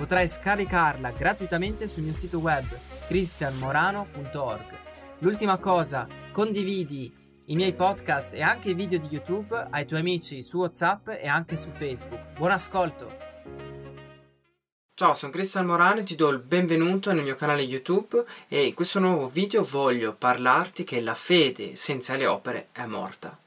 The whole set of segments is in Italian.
Potrai scaricarla gratuitamente sul mio sito web cristianmorano.org. L'ultima cosa, condividi i miei podcast e anche i video di YouTube ai tuoi amici su WhatsApp e anche su Facebook. Buon ascolto! Ciao, sono Cristian Morano e ti do il benvenuto nel mio canale YouTube e in questo nuovo video voglio parlarti che la fede senza le opere è morta.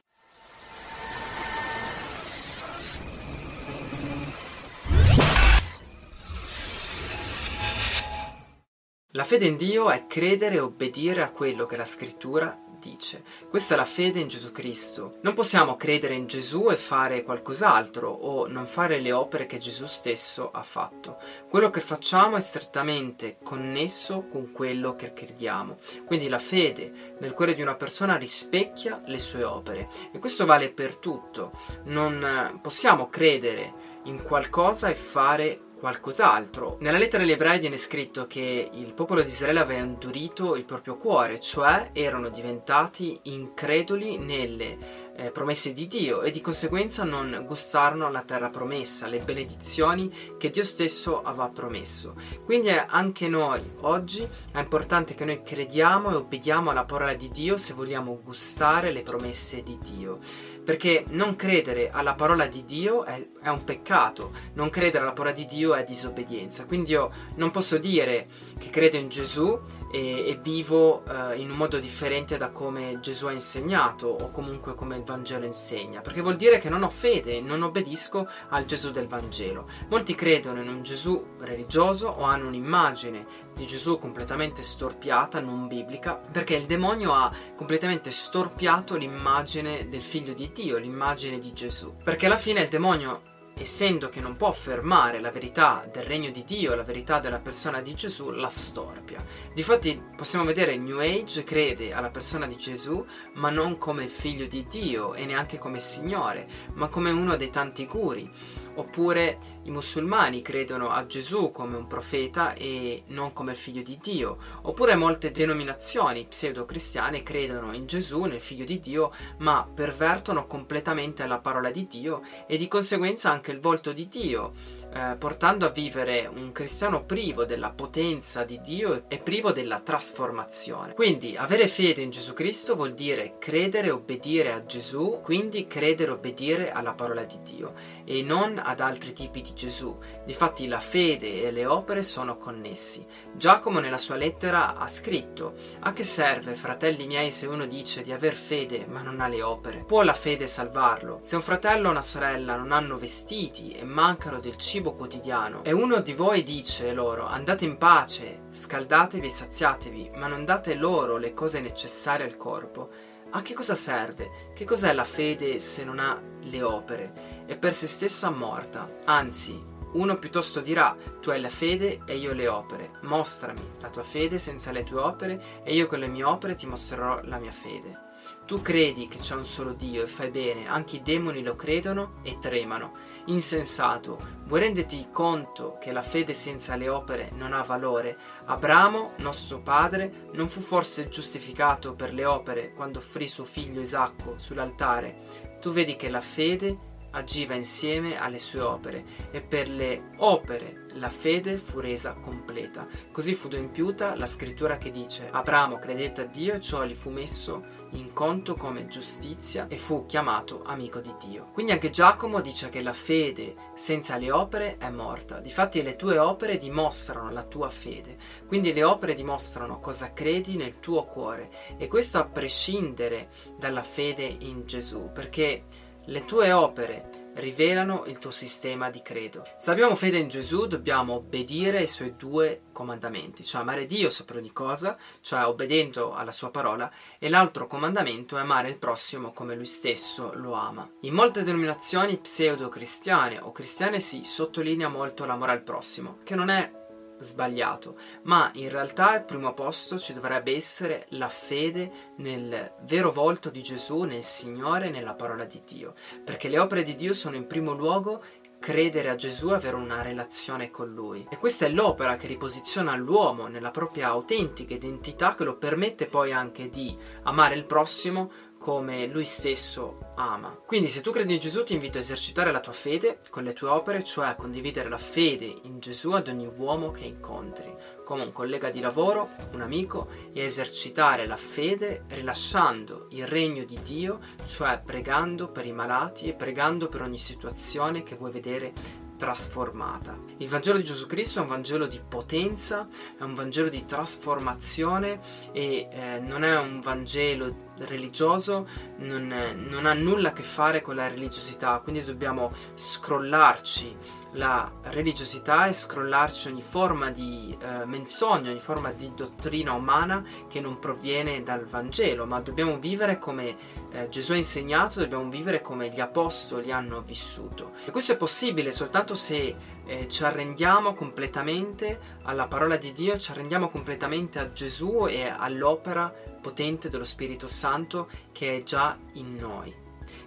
La fede in Dio è credere e obbedire a quello che la scrittura dice. Questa è la fede in Gesù Cristo. Non possiamo credere in Gesù e fare qualcos'altro o non fare le opere che Gesù stesso ha fatto. Quello che facciamo è strettamente connesso con quello che crediamo. Quindi la fede nel cuore di una persona rispecchia le sue opere e questo vale per tutto. Non possiamo credere in qualcosa e fare qualcos'altro. Nella lettera agli ebrei viene scritto che il popolo di Israele aveva indurito il proprio cuore, cioè erano diventati increduli nelle eh, promesse di Dio e di conseguenza non gustarono la terra promessa, le benedizioni che Dio stesso aveva promesso. Quindi anche noi oggi è importante che noi crediamo e obbediamo alla parola di Dio se vogliamo gustare le promesse di Dio perché non credere alla parola di Dio è, è, un peccato, non credere alla parola di Dio è disobbedienza. Quindi io non posso dire che credo in Gesù e, e vivo eh, in un modo differente da come Gesù ha insegnato o comunque come il Vangelo insegna, perché vuol dire che non ho fede, non obbedisco al Gesù del Vangelo. Molti credono in un Gesù religioso o hanno un'immagine di Gesù completamente storpiata, non biblica, perché il demonio ha completamente storpiato l'immagine del figlio di Dio, l'immagine di Gesù. Perché alla fine il demonio essendo che non può affermare la verità del regno di Dio, la verità della persona di Gesù, la storpia. Difatti possiamo vedere New Age crede alla persona di Gesù, ma non come il figlio di Dio e neanche come Signore, ma come uno dei tanti guri. Oppure i musulmani credono a Gesù come un profeta e non come il figlio di Dio. Oppure molte denominazioni pseudo-cristiane credono in Gesù, nel figlio di Dio, ma pervertono completamente la parola di Dio e di conseguenza anche il volto di Dio, eh, portando a vivere un cristiano privo della potenza di Dio e privo della trasformazione. Quindi avere fede in Gesù Cristo vuol dire credere e obbedire a Gesù, quindi credere e obbedire alla parola di Dio e non ad altri tipi di Gesù. Difatti la fede e le opere sono connessi. Giacomo nella sua lettera ha scritto: A che serve, fratelli miei, se uno dice di aver fede ma non ha le opere? Può la fede salvarlo? Se un fratello o una sorella non hanno vestiti e mancano del cibo quotidiano, e uno di voi dice loro: andate in pace, scaldatevi e saziatevi, ma non date loro le cose necessarie al corpo, a che cosa serve? Che cos'è la fede se non ha le opere? è per se stessa morta. Anzi, uno piuttosto dirà, tu hai la fede e io le opere. Mostrami la tua fede senza le tue opere e io con le mie opere ti mostrerò la mia fede. Tu credi che c'è un solo Dio e fai bene, anche i demoni lo credono e tremano. Insensato, vuoi renderti conto che la fede senza le opere non ha valore? Abramo, nostro padre, non fu forse giustificato per le opere quando offrì suo figlio Isacco sull'altare? Tu vedi che la fede agiva insieme alle sue opere e per le opere la fede fu resa completa. Così fu adempiuta la scrittura che dice Abramo credette a Dio e ciò gli fu messo in conto come giustizia e fu chiamato amico di Dio. Quindi anche Giacomo dice che la fede senza le opere è morta. Difatti le tue opere dimostrano la tua fede. Quindi le opere dimostrano cosa credi nel tuo cuore e questo a prescindere dalla fede in Gesù, perché le tue opere rivelano il tuo sistema di credo. Se abbiamo fede in Gesù, dobbiamo obbedire ai suoi due comandamenti, cioè amare Dio sopra ogni cosa, cioè obbedendo alla sua parola, e l'altro comandamento è amare il prossimo come lui stesso lo ama. In molte denominazioni pseudo-cristiane o cristiane si sottolinea molto l'amore al prossimo, che non è sbagliato, ma in realtà al primo posto ci dovrebbe essere la fede nel vero volto di Gesù, nel Signore, nella parola di Dio, perché le opere di Dio sono in primo luogo credere a Gesù avere una relazione con Lui. E questa è l'opera che riposiziona l'uomo nella propria autentica identità che lo permette poi anche di amare il prossimo come lui stesso ama. Quindi se tu credi in Gesù ti invito a esercitare la tua fede con le tue opere, cioè a condividere la fede in Gesù ad ogni uomo che incontri, come un collega di lavoro, un amico, e a esercitare la fede rilasciando il regno di Dio, cioè pregando per i malati e pregando per ogni situazione che vuoi vedere trasformata. Il Vangelo di Gesù Cristo è un Vangelo di potenza, è un Vangelo di trasformazione e eh, non è un Vangelo religioso, non, non, ha nulla a che fare con la religiosità, quindi dobbiamo scrollarci la religiosità e scrollarci ogni forma di eh, menzogna, ogni forma di dottrina umana che non proviene dal Vangelo, ma dobbiamo vivere come eh, Gesù ha insegnato, dobbiamo vivere come gli apostoli hanno vissuto. E questo è possibile soltanto se eh, ci arrendiamo completamente alla parola di Dio, ci arrendiamo completamente a Gesù e all'opera potente dello Spirito Santo che è già in noi.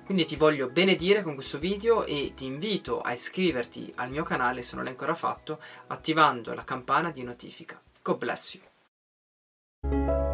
Quindi ti voglio benedire con questo video e ti invito a iscriverti al mio canale se non l'hai ancora fatto attivando la campana di notifica. God bless you.